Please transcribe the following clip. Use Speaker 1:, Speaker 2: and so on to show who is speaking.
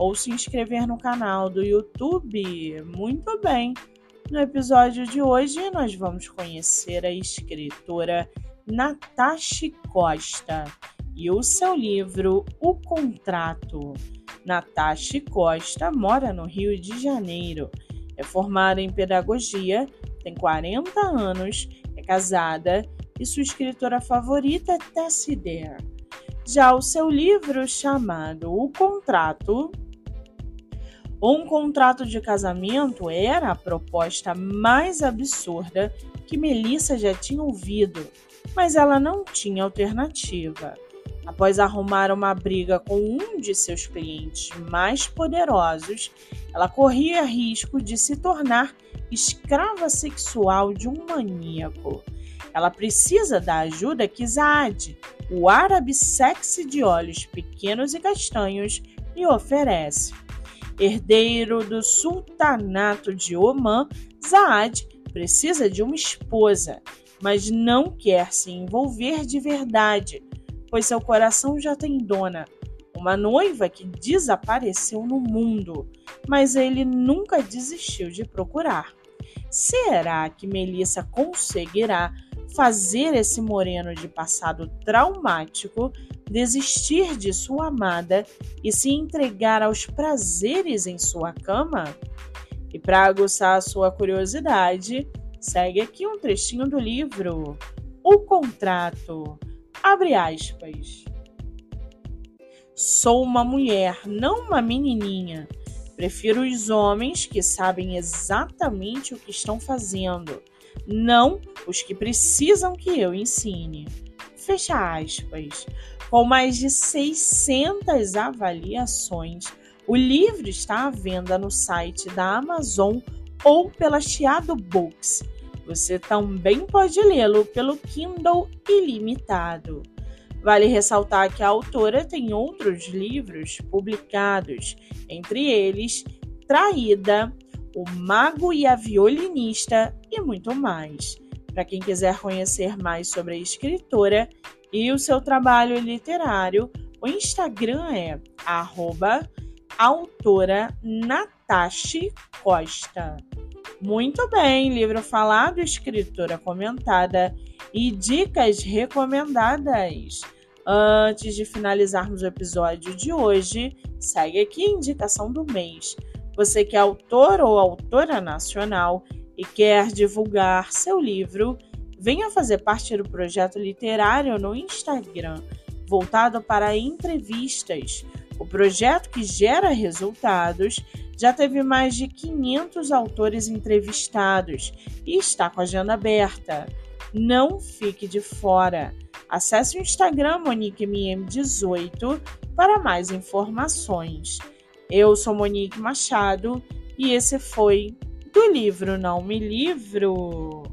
Speaker 1: ou se inscrever no canal do YouTube. Muito bem! No episódio de hoje, nós vamos conhecer a escritora Natasha Costa e o seu livro O Contrato. Natasha Costa mora no Rio de Janeiro, é formada em pedagogia, tem 40 anos, é casada e sua escritora favorita é Tessie Dare. Já o seu livro chamado O Contrato um contrato de casamento era a proposta mais absurda que Melissa já tinha ouvido, mas ela não tinha alternativa. Após arrumar uma briga com um de seus clientes mais poderosos, ela corria risco de se tornar escrava sexual de um maníaco. Ela precisa da ajuda que Zaad, o árabe sexy de olhos pequenos e castanhos, lhe oferece. Herdeiro do sultanato de Omã, Zaad precisa de uma esposa, mas não quer se envolver de verdade, pois seu coração já tem dona, uma noiva que desapareceu no mundo, mas ele nunca desistiu de procurar. Será que Melissa conseguirá fazer esse moreno de passado traumático desistir de sua amada e se entregar aos prazeres em sua cama? E para aguçar a sua curiosidade, segue aqui um trechinho do livro O Contrato. Abre aspas. Sou uma mulher, não uma menininha. Prefiro os homens que sabem exatamente o que estão fazendo, não os que precisam que eu ensine. Fecha aspas. Com mais de 600 avaliações, o livro está à venda no site da Amazon ou pela Chiado Books. Você também pode lê-lo pelo Kindle Ilimitado. Vale ressaltar que a autora tem outros livros publicados, entre eles Traída, O Mago e a Violinista e muito mais. Para quem quiser conhecer mais sobre a escritora, e o seu trabalho literário, o Instagram é arroba autora Natashi Costa. Muito bem, livro falado, escritora comentada e dicas recomendadas. Antes de finalizarmos o episódio de hoje, segue aqui a indicação do mês. Você que é autor ou autora nacional e quer divulgar seu livro, Venha fazer parte do projeto literário no Instagram, voltado para entrevistas. O projeto que gera resultados já teve mais de 500 autores entrevistados e está com a agenda aberta. Não fique de fora. Acesse o Instagram MoniqueMM18 para mais informações. Eu sou Monique Machado e esse foi do livro Não Me Livro.